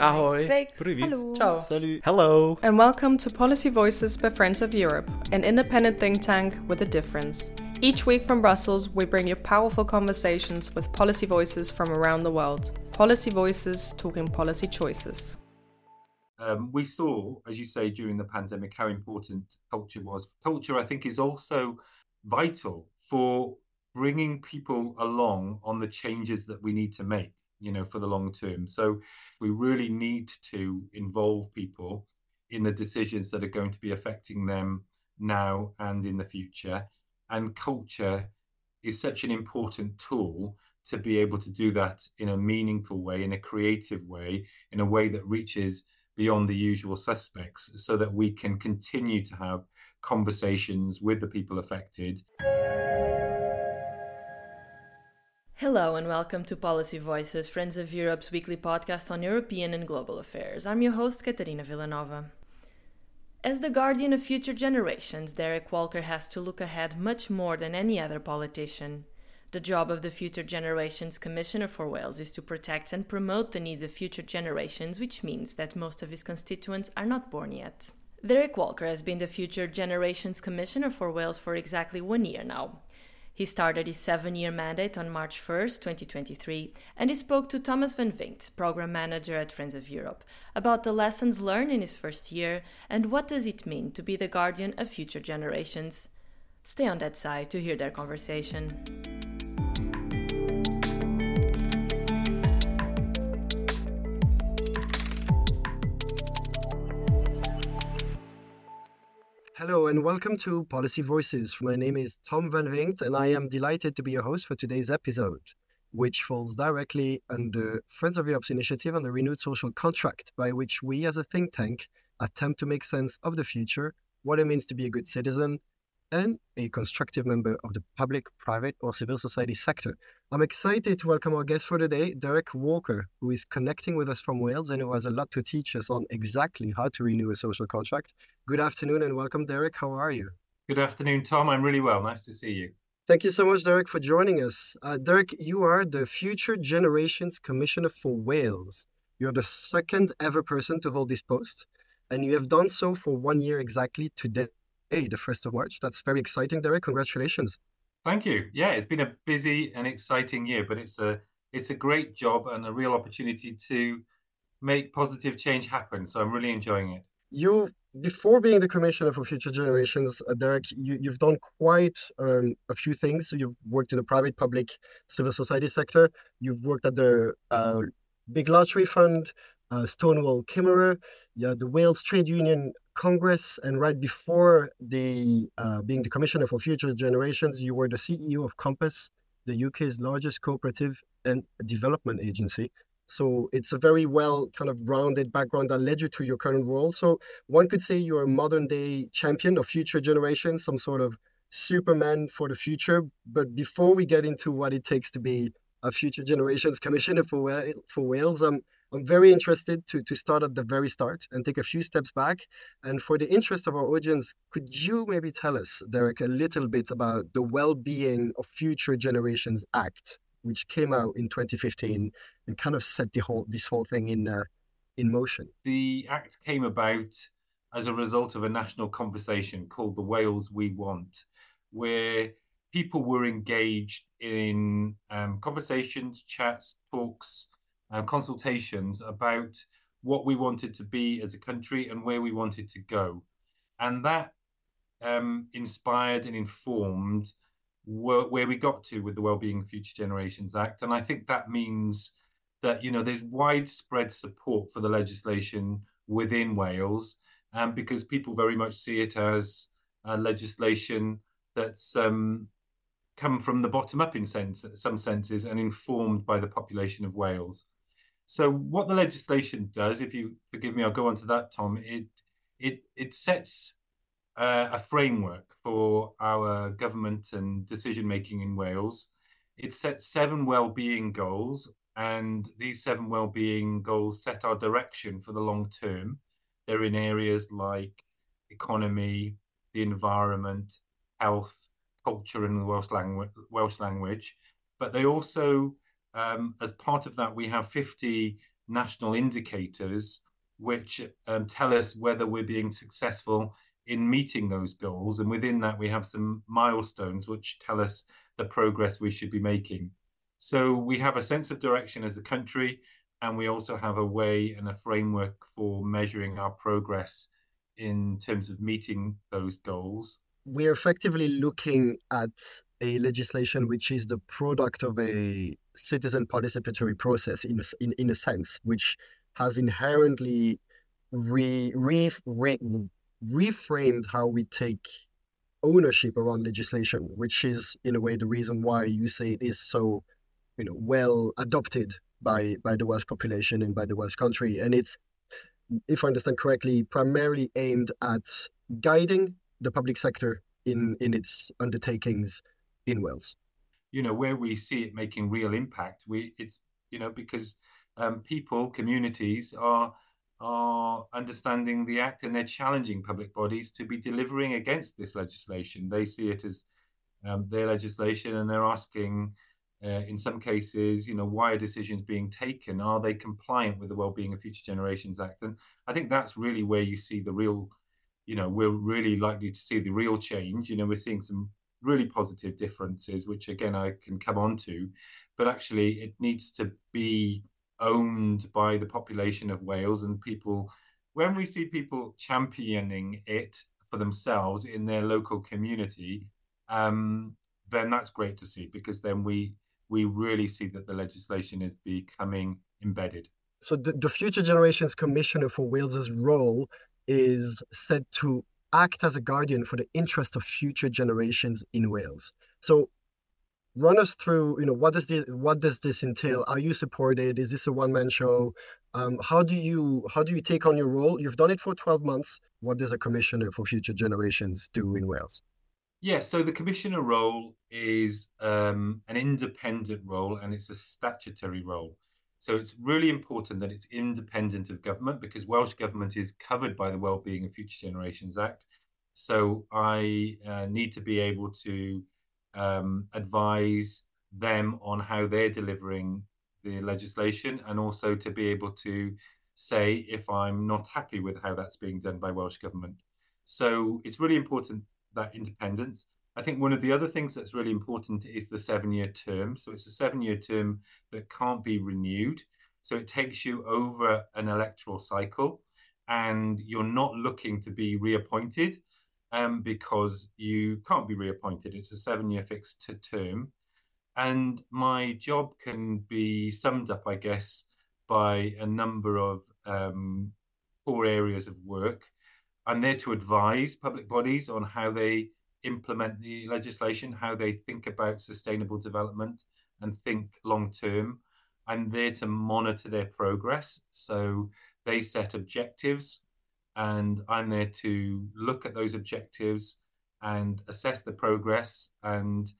Ahoy. Hello. Ciao. Salut. Hello. And welcome to Policy Voices by Friends of Europe, an independent think tank with a difference. Each week from Brussels, we bring you powerful conversations with policy voices from around the world. Policy voices talking policy choices. Um, we saw, as you say, during the pandemic, how important culture was. Culture, I think, is also vital for bringing people along on the changes that we need to make you know, for the long term. So we really need to involve people in the decisions that are going to be affecting them now and in the future. And culture is such an important tool to be able to do that in a meaningful way, in a creative way, in a way that reaches beyond the usual suspects so that we can continue to have conversations with the people affected. Hello and welcome to Policy Voices, Friends of Europe's weekly podcast on European and global affairs. I'm your host, Catarina Villanova. As the guardian of future generations, Derek Walker has to look ahead much more than any other politician. The job of the Future Generations Commissioner for Wales is to protect and promote the needs of future generations, which means that most of his constituents are not born yet. Derek Walker has been the Future Generations Commissioner for Wales for exactly one year now. He started his seven year mandate on March 1st, 2023, and he spoke to Thomas van Vynckt, Program Manager at Friends of Europe, about the lessons learned in his first year and what does it mean to be the guardian of future generations. Stay on that side to hear their conversation. Hello and welcome to Policy Voices. My name is Tom Van Vynckt and I am delighted to be your host for today's episode, which falls directly under Friends of Europe's initiative on the renewed social contract, by which we as a think tank attempt to make sense of the future, what it means to be a good citizen, and a constructive member of the public, private, or civil society sector. I'm excited to welcome our guest for today, Derek Walker, who is connecting with us from Wales and who has a lot to teach us on exactly how to renew a social contract. Good afternoon and welcome, Derek. How are you? Good afternoon, Tom. I'm really well. Nice to see you. Thank you so much, Derek, for joining us. Uh, Derek, you are the Future Generations Commissioner for Wales. You're the second ever person to hold this post, and you have done so for one year exactly today, the 1st of March. That's very exciting, Derek. Congratulations. Thank you. Yeah, it's been a busy and exciting year, but it's a it's a great job and a real opportunity to make positive change happen. So I'm really enjoying it. You, before being the Commissioner for Future Generations, uh, Derek, you, you've done quite um, a few things. You've worked in the private, public, civil society sector. You've worked at the uh, Big Lottery Fund, uh, Stonewall Cymru, yeah, the Wales Trade Union Congress, and right before the uh, being the Commissioner for Future Generations, you were the CEO of Cwmpas, the UK's largest cooperative and development agency. So it's a very well kind of rounded background that led you to your current role. So one could say you're a modern day champion of future generations, some sort of Superman for the future. But before we get into what it takes to be a future generations commissioner for for Wales, I'm I'm very interested to to start at the very start and take a few steps back. And for the interest of our audience, could you maybe tell us, Derek, a little bit about the Well-being of Future Generations Act, which came out in 2015 and kind of set the whole this whole thing in uh, in motion? The act came about as a result of a national conversation called the Wales We Want, where people were engaged in um, conversations, chats, talks, uh, consultations about what we wanted to be as a country and where we wanted to go. And that um, inspired and informed where, where we got to with the Wellbeing Future Generations Act. And I think that means that, you know, there's widespread support for the legislation within Wales um, because people very much see it as uh, legislation that's um, come from the bottom up in sense, some senses and informed by the population of Wales. So what the legislation does, if you forgive me, I'll go on to that, Tom. It it it sets uh, a framework for our government and decision making in Wales. It sets seven well-being goals, and these seven well-being goals set our direction for the long term. They're in areas like economy, the environment, health, culture, and the Welsh language. Welsh language, but they also um, as part of that, we have 50 national indicators which um, tell us whether we're being successful in meeting those goals. And within that, we have some milestones which tell us the progress we should be making. So we have a sense of direction as a country, and we also have a way and a framework for measuring our progress in terms of meeting those goals. We're effectively looking at a legislation which is the product of a citizen participatory process in in, in a sense, which has inherently re, re, re, reframed how we take ownership around legislation, which is in a way the reason why you say it is so, you know, well adopted by by the Welsh population and by the Welsh country. And it's, if I understand correctly, primarily aimed at guiding the public sector in in its undertakings in Wales. You know, where we see it making real impact, we it's you know because um, people, communities are are understanding the act and they're challenging public bodies to be delivering against this legislation. They see it as um, their legislation and they're asking, uh, in some cases, you know, why are decisions being taken? Are they compliant with the Wellbeing of Future Generations Act? And I think that's really where you see the real, you know, we're really likely to see the real change. You know, we're seeing some really positive differences, which again I can come on to, but actually it needs to be owned by the population of Wales and people. When we see people championing it for themselves in their local community, um, then that's great to see because then we we really see that the legislation is becoming embedded. So the, the Future Generations Commissioner for Wales's role is said to act as a guardian for the interests of future generations in Wales. So run us through you know what does this what does this entail? Are you supported? Is this a one-man show? Um, how do you how do you take on your role? You've done it for 12 months. What does a commissioner for future generations do in wales? Yes yeah, so the commissioner role is um, an independent role and it's a statutory role so it's really important that it's independent of government because welsh government is covered by the wellbeing of future generations act so i uh, need to be able to um, advise them on how they're delivering the legislation and also to be able to say if I'm not happy with how that's being done by Welsh Government. So it's really important that independence. I think one of the other things that's really important is the seven year term. So it's a seven year term that can't be renewed. So it takes you over an electoral cycle and you're not looking to be reappointed um, because you can't be reappointed. It's a seven year fixed term. And my job can be summed up, I guess, by a number of um, core areas of work. I'm there to advise public bodies on how they implement the legislation, how they think about sustainable development and think long term. I'm there to monitor their progress. So they set objectives and I'm there to look at those objectives and assess the progress. And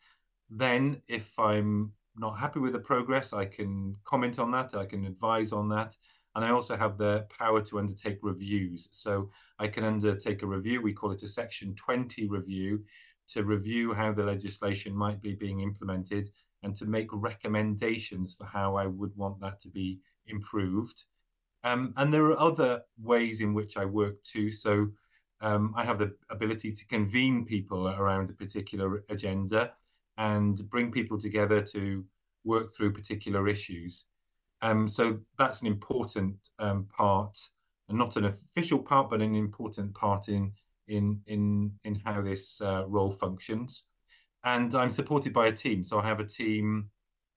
then, if I'm not happy with the progress, I can comment on that, I can advise on that. And I also have the power to undertake reviews. So I can undertake a review, we call it a Section 20 review, to review how the legislation might be being implemented and to make recommendations for how I would want that to be improved. Um, and there are other ways in which I work too. So um, I have the ability to convene people around a particular agenda and bring people together to work through particular issues. Um, so that's an important um, part, and not an official part, but an important part in in in in how this uh, role functions. And I'm supported by a team. So I have a team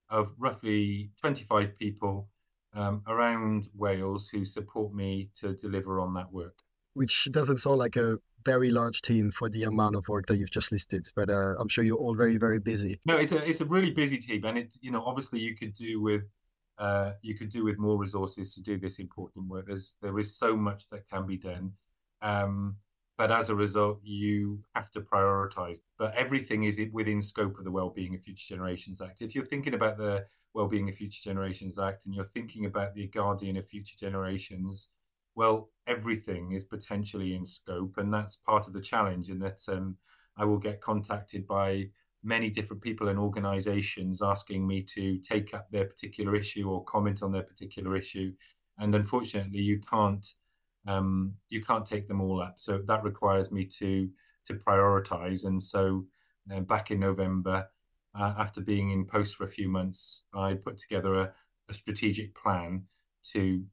of roughly 25 people um, around Wales who support me to deliver on that work. Which doesn't sound like a very large team for the amount of work that you've just listed, but uh, I'm sure you're all very, very busy. No, it's a it's a really busy team, and it you know obviously you could do with uh, you could do with more resources to do this important work. There's there is so much that can be done, um, but as a result, you have to prioritize. But everything is within scope of the Wellbeing of Future Generations Act. If you're thinking about the Wellbeing of Future Generations Act and you're thinking about the guardian of future generations, well, everything is potentially in scope, and that's part of the challenge. In that um, I will get contacted by many different people and organizations asking me to take up their particular issue or comment on their particular issue. And unfortunately, you can't um, you can't take them all up. So that requires me to to prioritize. And so uh, back in November, uh, after being in post for a few months, I put together a, a strategic plan to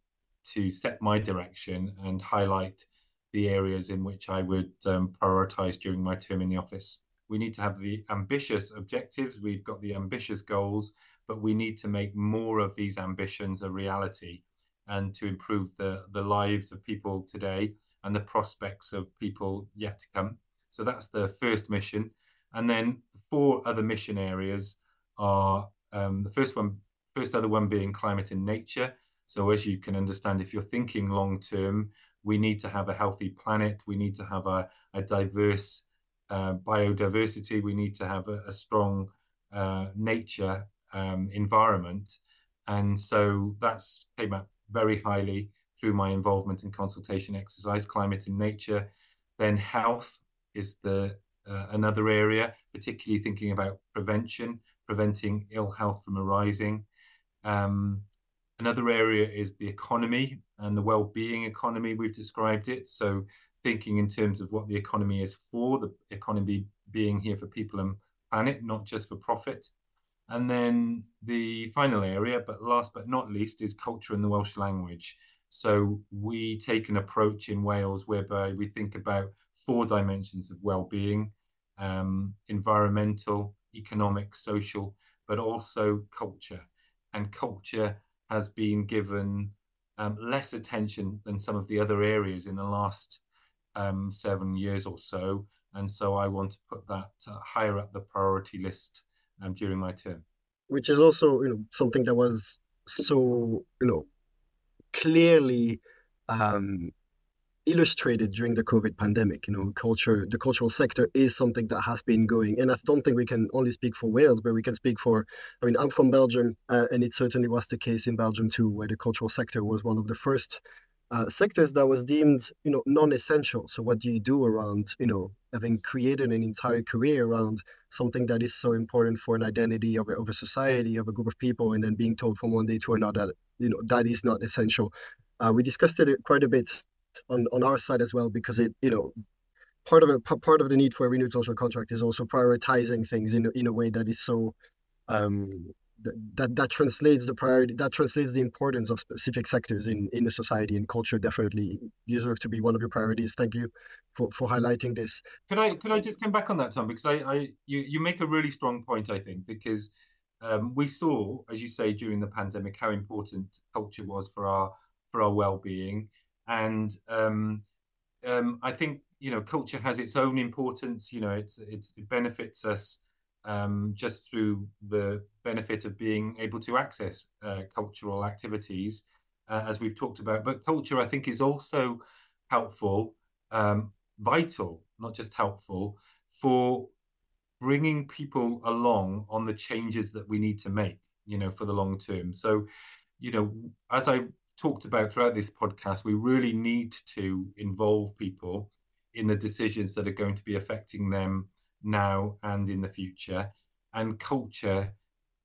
to set my direction and highlight the areas in which I would um, prioritize during my term in the office. We need to have the ambitious objectives, we've got the ambitious goals, but we need to make more of these ambitions a reality and to improve the, the lives of people today and the prospects of people yet to come. So that's the first mission. And then four other mission areas are um, the first one, first other one being climate and nature. So as you can understand, if you're thinking long term, we need to have a healthy planet. We need to have a, a diverse uh, biodiversity. We need to have a, a strong uh, nature um, environment. And so that's came up very highly through my involvement in consultation exercise, climate and nature. Then health is the uh, another area, particularly thinking about prevention, preventing ill health from arising. Um, another area is the economy and the well-being economy. We've described it. So thinking in terms of what the economy is for, the economy being here for people and planet, not just for profit. And then the final area, but last but not least, is culture and the Welsh language. So we take an approach in Wales whereby we think about four dimensions of well-being, um, environmental, economic, social, but also culture. And culture has been given um, less attention than some of the other areas in the last um, seven years or so. And so I want to put that uh, higher up the priority list um, during my term. Which is also, you know, something that was so, you know, clearly um, illustrated during the COVID pandemic. You know, culture, the cultural sector is something that has been going, and I don't think we can only speak for Wales, but we can speak for. I mean, I'm from Belgium, uh, and it certainly was the case in Belgium too, where the cultural sector was one of the first uh, sectors that was deemed, you know, non-essential. So, what do you do around, you know, having created an entire career around something that is so important for an identity of a, of a society, of a group of people, and then being told from one day to another, you know, that is not essential. Uh, we discussed it quite a bit on, on our side as well because it you know part of it part of the need for a renewed social contract is also prioritizing things in in a way that is so um, that that translates the priority that translates the importance of specific sectors in in the society and culture definitely deserve to be one of your priorities. Thank you for for highlighting this. Can i can i just come back on that tom? Because i i you you make a really strong point i think because um, we saw as you say during the pandemic how important culture was for our for our well-being. And um, um, I think you know culture has its own importance. You know, it's, it's it benefits us um, just through the benefit of being able to access uh, cultural activities, uh, as we've talked about. But culture, I think, is also helpful, um, vital, not just helpful, for bringing people along on the changes that we need to make. You know, for the long term. So, you know, as I talked about throughout this podcast, we really need to involve people in the decisions that are going to be affecting them now and in the future. And culture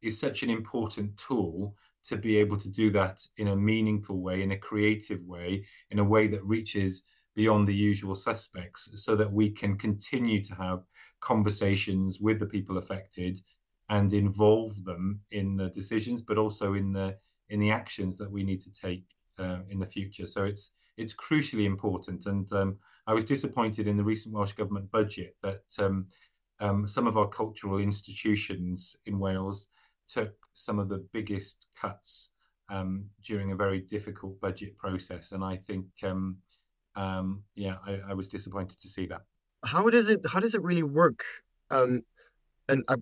is such an important tool to be able to do that in a meaningful way, in a creative way, in a way that reaches beyond the usual suspects, so that we can continue to have conversations with the people affected and involve them in the decisions, but also in the in the actions that we need to take uh, in the future. So it's it's crucially important. And um, I was disappointed in the recent Welsh Government budget that um, um, some of our cultural institutions in Wales took some of the biggest cuts um, during a very difficult budget process. And I think, um, um, yeah, I, I, was disappointed to see that. How does it? How does it really work? and uh,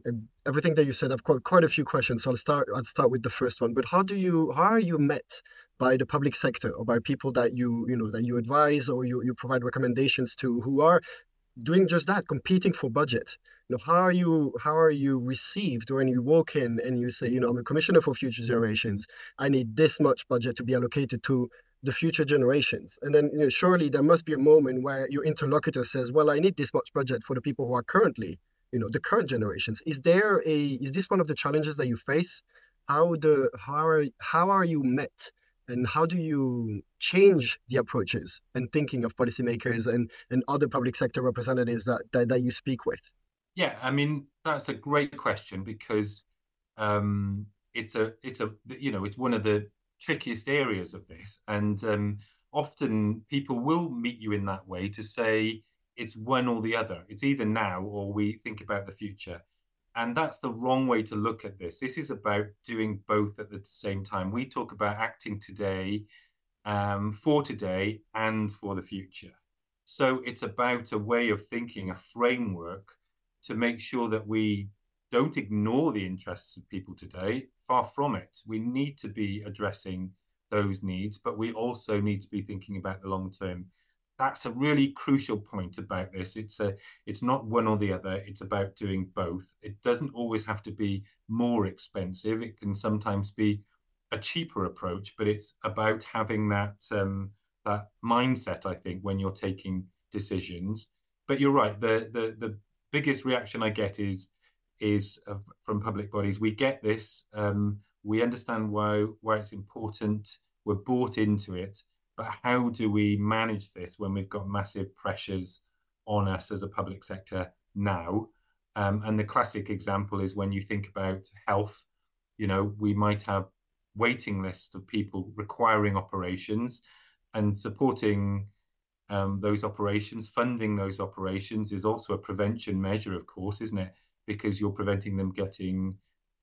everything that you said, I've got quite a few questions. So I'll start. I'll start with the first one. But how do you? How are you met by the public sector or by people that you you know that you advise or you, you provide recommendations to who are doing just that, competing for budget? You know, how are you how are you received when you walk in and you say, you know, I'm a commissioner for future generations. I need this much budget to be allocated to the future generations. And then you know, surely there must be a moment where your interlocutor says, well, I need this much budget for the people who are currently you know the current generations. Is there a is this one of the challenges that you face? How the how are how are you met? And how do you change the approaches and thinking of policymakers and, and other public sector representatives that, that, that you speak with? Yeah, I mean that's a great question because um, it's a it's a you know it's one of the trickiest areas of this, and um, often people will meet you in that way to say it's one or the other. It's either now or we think about the future. And that's the wrong way to look at this. This is about doing both at the same time. We talk about acting today, um, for today, and for the future. So it's about a way of thinking, a framework to make sure that we don't ignore the interests of people today. Far from it. We need to be addressing those needs, but we also need to be thinking about the long term that's a really crucial point about this. It's a it's not one or the other. It's about doing both. It doesn't always have to be more expensive. It can sometimes be a cheaper approach, but it's about having that um, that mindset. I think when you're taking decisions. But you're right. The the the biggest reaction I get is is uh, from public bodies. We get this. Um, we understand why why it's important. We're bought into it but how do we manage this when we've got massive pressures on us as a public sector now? Um, and the classic example is when you think about health, you know, we might have waiting lists of people requiring operations and supporting um, those operations, funding those operations is also a prevention measure, of course, isn't it? Because you're preventing them getting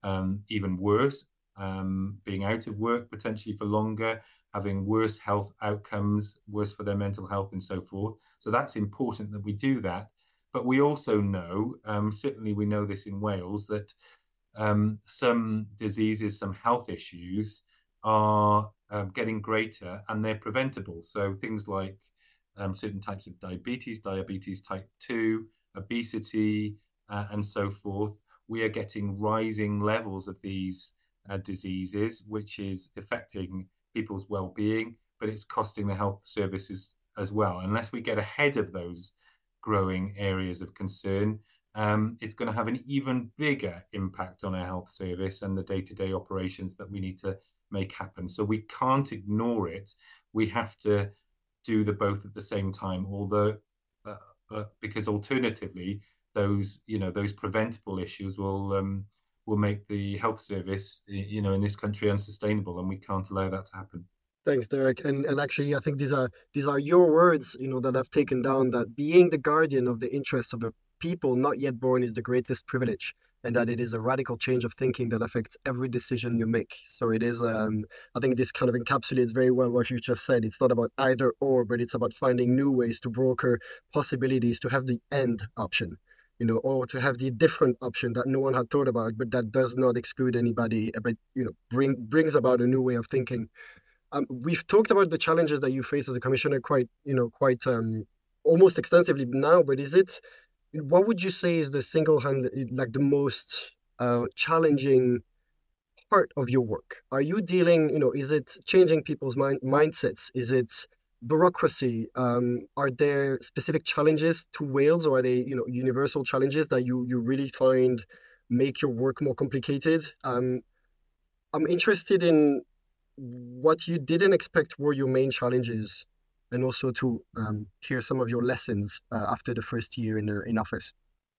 um, even worse, um, being out of work potentially for longer, having worse health outcomes, worse for their mental health, and so forth. So that's important that we do that. But we also know, um, certainly we know this in Wales, that um, some diseases, some health issues are um, getting greater and they're preventable. So things like um, certain types of diabetes, diabetes type 2, obesity, uh, and so forth. We are getting rising levels of these uh, diseases, which is affecting people's well-being, but it's costing the health services as well. Unless we get ahead of those growing areas of concern, um, it's going to have an even bigger impact on our health service and the day-to-day operations that we need to make happen. So we can't ignore it. We have to do the both at the same time. Although, uh, uh, because alternatively, those you know those preventable issues will um, will make the health service, you know, in this country unsustainable, and we can't allow that to happen. Thanks, Derek. And and actually, I think these are these are your words, you know, that I've taken down. That being the guardian of the interests of the people not yet born is the greatest privilege, and that it is a radical change of thinking that affects every decision you make. So it is. Um, I think this kind of encapsulates very well what you just said. It's not about either or, but it's about finding new ways to broker possibilities to have the end option you know, or to have the different option that no one had thought about, but that does not exclude anybody, but you know, bring brings about a new way of thinking. Um, we've talked about the challenges that you face as a commissioner quite, you know, quite um, almost extensively now. But is it, what would you say is the single hand, like the most uh, challenging part of your work? Are you dealing, you know, is it changing people's mind mindsets? Is it bureaucracy um, are there specific challenges to wales or are they you know universal challenges that you you really find make your work more complicated? Um, i'm interested in what you didn't expect were your main challenges and also to um, hear some of your lessons uh, after the first year in, in office.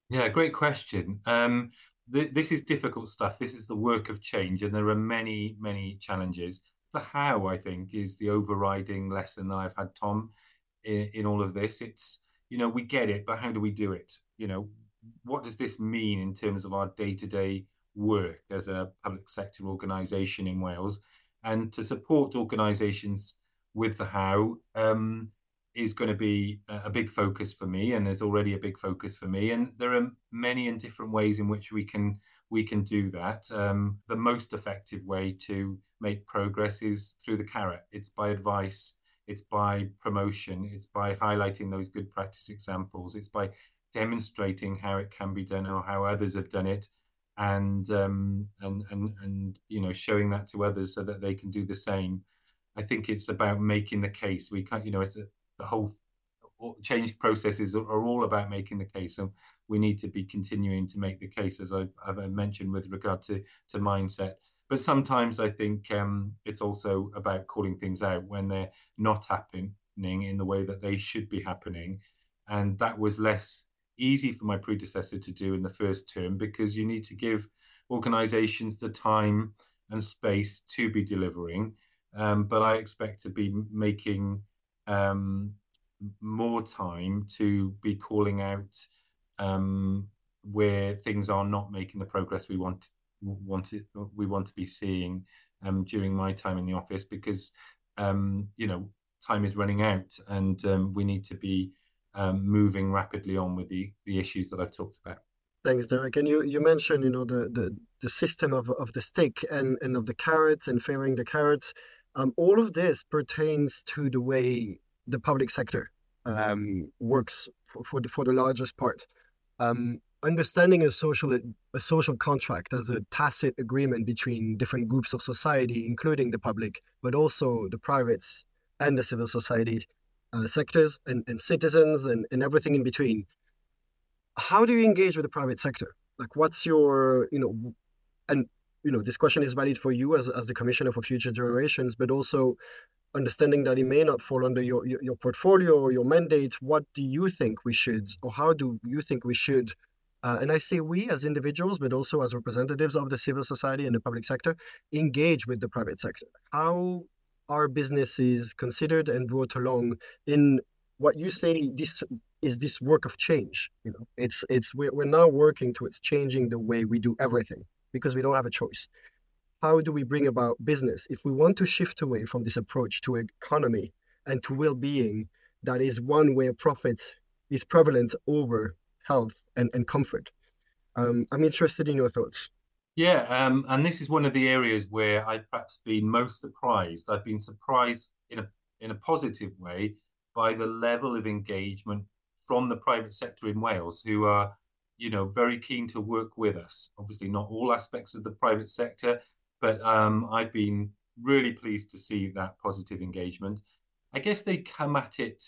Yeah great question. Um, th- this is difficult stuff. This is the work of change and there are many many challenges the how I think is the overriding lesson that I've had, Tom, in, in all of this. It's you know we get it, but how do we do it? You know, what does this mean in terms of our day to day work as a public sector organisation in Wales? And to support organisations with the how um, is going to be a big focus for me, and is already a big focus for me. And there are many and different ways in which we can we can do that. Um, the most effective way to make progress is through the carrot. It's by advice, it's by promotion, it's by highlighting those good practice examples, it's by demonstrating how it can be done or how others have done it, and um, and and and you know showing that to others so that they can do the same. I think it's about making the case. We can't, you know, it's a, the whole change processes are all about making the case. And we need to be continuing to make the case, as I've, I've mentioned with regard to to mindset. But sometimes I think um, it's also about calling things out when they're not happening in the way that they should be happening, and that was less easy for my predecessor to do in the first term because you need to give organisations the time and space to be delivering. Um, but I expect to be making um, more time to be calling out um, where things are not making the progress we want want we want to be seeing um, during my time in the office because um, you know time is running out and um, we need to be um, moving rapidly on with the the issues that I've talked about. Thanks, Derek. And you, you mentioned, you know, the, the, the system of, of the stick and, and of the carrots and favoring the carrots. Um, all of this pertains to the way the public sector um, works for, for, the, for the largest part. Um, understanding a social a social contract as a tacit agreement between different groups of society, including the public, but also the privates and the civil society uh, sectors and, and citizens and, and everything in between. How do you engage with the private sector? Like, what's your you know, and you know, this question is valid for you as as the commissioner for future generations, but also understanding that it may not fall under your, your, your portfolio or your mandate, what do you think we should, or how do you think we should, uh, and I say we as individuals, but also as representatives of the civil society and the public sector, engage with the private sector? How are businesses considered and brought along in what you say this is this work of change? You know, it's it's we're, we're now working towards changing the way we do everything because we don't have a choice. How do we bring about business? If we want to shift away from this approach to economy and to well-being that is one where profit is prevalent over health and, and comfort. Um, i'm interested in your thoughts. Yeah um, and this is one of the areas where i've perhaps been most surprised. I've been surprised in a in a positive way by the level of engagement from the private sector in wales who are you know very keen to work with us obviously not all aspects of the private sector but um, I've been really pleased to see that positive engagement. I guess they come at it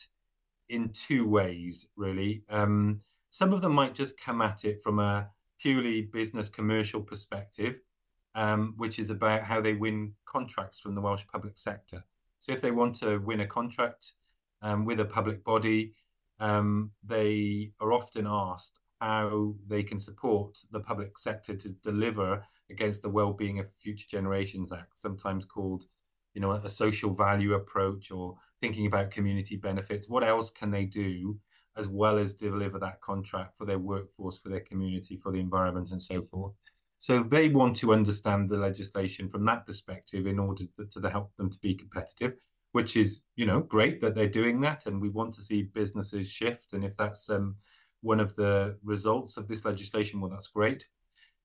in two ways, really. Um, some of them might just come at it from a purely business commercial perspective, um, which is about how they win contracts from the Welsh public sector. So if they want to win a contract um, with a public body, um, they are often asked how they can support the public sector to deliver against the well-being of future generations act sometimes called you know a social value approach or thinking about community benefits. What else can they do as well as deliver that contract for their workforce for their community for the environment and so forth? So they want to understand the legislation from that perspective in order to, to help them to be competitive which is you know great that they're doing that and we want to see businesses shift. And if that's um, one of the results of this legislation well that's great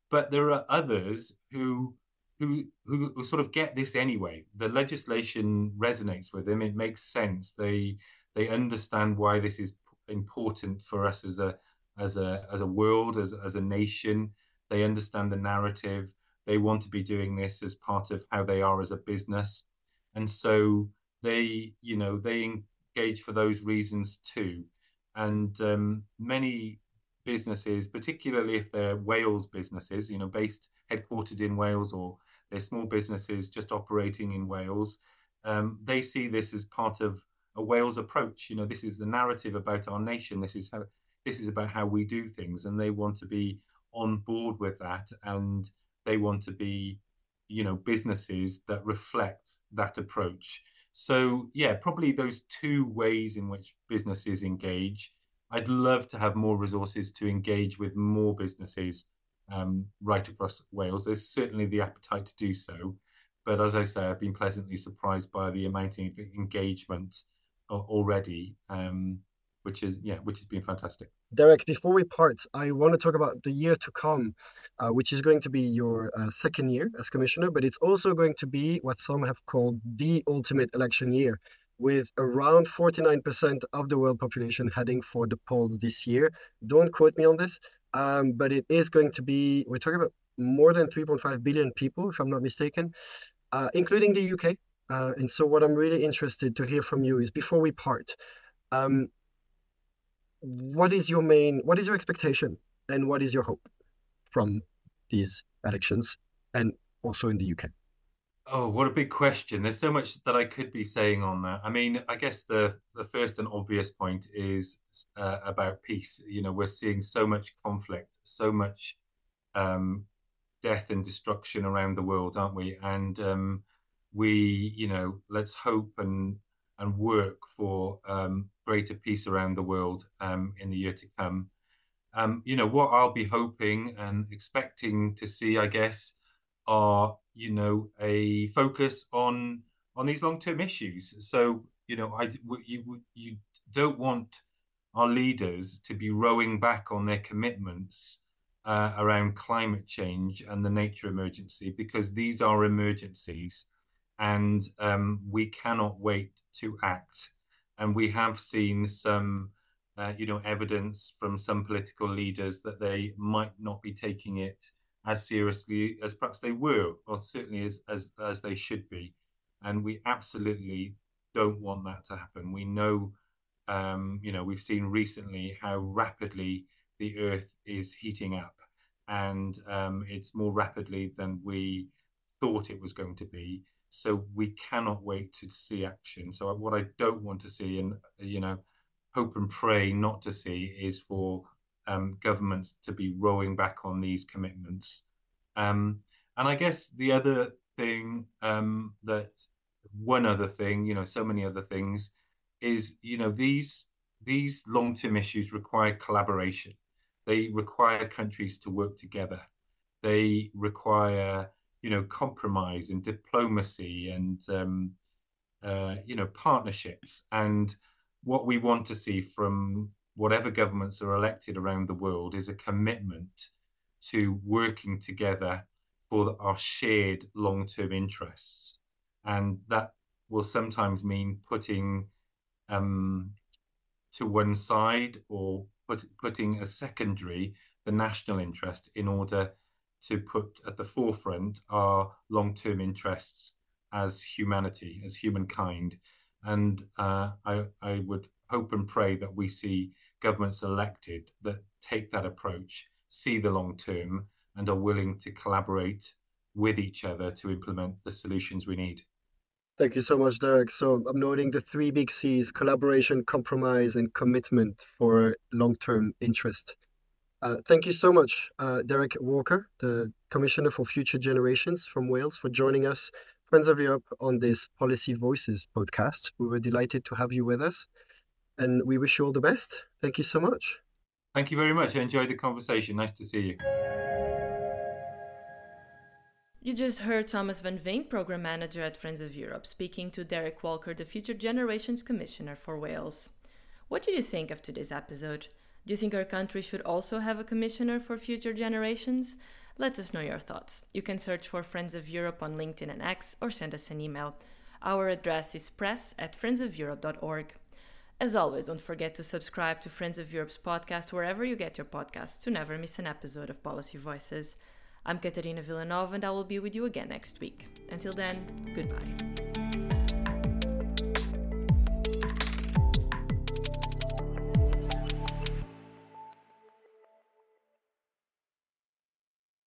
but there are others who who who sort of get this anyway. The legislation resonates with them. It makes sense. They they understand why this is important for us as a as a as a world, as as a nation. They understand the narrative. They want to be doing this as part of how they are as a business, and so they you know they engage for those reasons too. And um, many businesses, particularly if they're Wales businesses, you know, based headquartered in Wales or they're small businesses just operating in Wales, um, they see this as part of a Wales approach. You know, this is the narrative about our nation. This is how this is about how we do things, and they want to be on board with that, and they want to be, you know, businesses that reflect that approach. So yeah, probably those two ways in which businesses engage I'd love to have more resources to engage with more businesses um, right across Wales. There's certainly the appetite to do so. But as I say, I've been pleasantly surprised by the amount of engagement already, um, which is yeah, which has been fantastic. Derek, before we part, I want to talk about the year to come, uh, which is going to be your uh, second year as commissioner, but it's also going to be what some have called the ultimate election year with around 49% of the world population heading for the polls this year. Don't quote me on this, um, but it is going to be, we're talking about more than 3.5 billion people, if I'm not mistaken, uh, including the UK. Uh, and so, what I'm really interested to hear from you is before we part, um, what is your main, what is your expectation and what is your hope from these elections and also in the UK? Oh, what a big question. There's so much that I could be saying on that. I mean, I guess the, the first and obvious point is uh, about peace. You know, we're seeing so much conflict, so much um, death and destruction around the world, aren't we? And um, we, you know, let's hope and and work for um, greater peace around the world um, in the year to come. Um, you know, what I'll be hoping and expecting to see, I guess, are you know a focus on on these long term issues. So you know, I you you don't want our leaders to be rowing back on their commitments uh, around climate change and the nature emergency because these are emergencies and um, we cannot wait to act. And we have seen some, uh, you know, evidence from some political leaders that they might not be taking it as seriously as perhaps they were, or certainly as, as, as they should be. And we absolutely don't want that to happen. We know, um, you know, we've seen recently how rapidly the Earth is heating up, and um, it's more rapidly than we thought it was going to be. So we cannot wait to see action. So what I don't want to see, and you know, hope and pray not to see, is for um, governments to be rowing back on these commitments. Um, and I guess the other thing um, that one other thing, you know, so many other things, is you know these these long term issues require collaboration. They require countries to work together. They require you know compromise and diplomacy and um, uh, you know partnerships. And what we want to see from whatever governments are elected around the world is a commitment to working together for our shared long term interests. And that will sometimes mean putting um, to one side or put, putting a secondary the national interest in order to put at the forefront our long term interests as humanity, as humankind. And uh, I, I would hope and pray that we see governments elected that take that approach, see the long term, and are willing to collaborate with each other to implement the solutions we need. Thank you so much, Derek. So I'm noting the three big C's collaboration, compromise, and commitment for long term interest. Uh, thank you so much, uh, Derek Walker, the Commissioner for Future Generations from Wales, for joining us, Friends of Europe, on this Policy Voices podcast. We were delighted to have you with us and we wish you all the best. Thank you so much. Thank you very much. I enjoyed the conversation. Nice to see you. You just heard Thomas Van Veen, Program Manager at Friends of Europe, speaking to Derek Walker, the Future Generations Commissioner for Wales. What did you think of today's episode? Do you think our country should also have a commissioner for future generations? Let us know your thoughts. You can search for Friends of Europe on LinkedIn and X or send us an email. Our address is press at friendsofeurope.org. As always, don't forget to subscribe to Friends of Europe's podcast wherever you get your podcasts to never miss an episode of Policy Voices. I'm Katerina Villanova and I will be with you again next week. Until then, goodbye.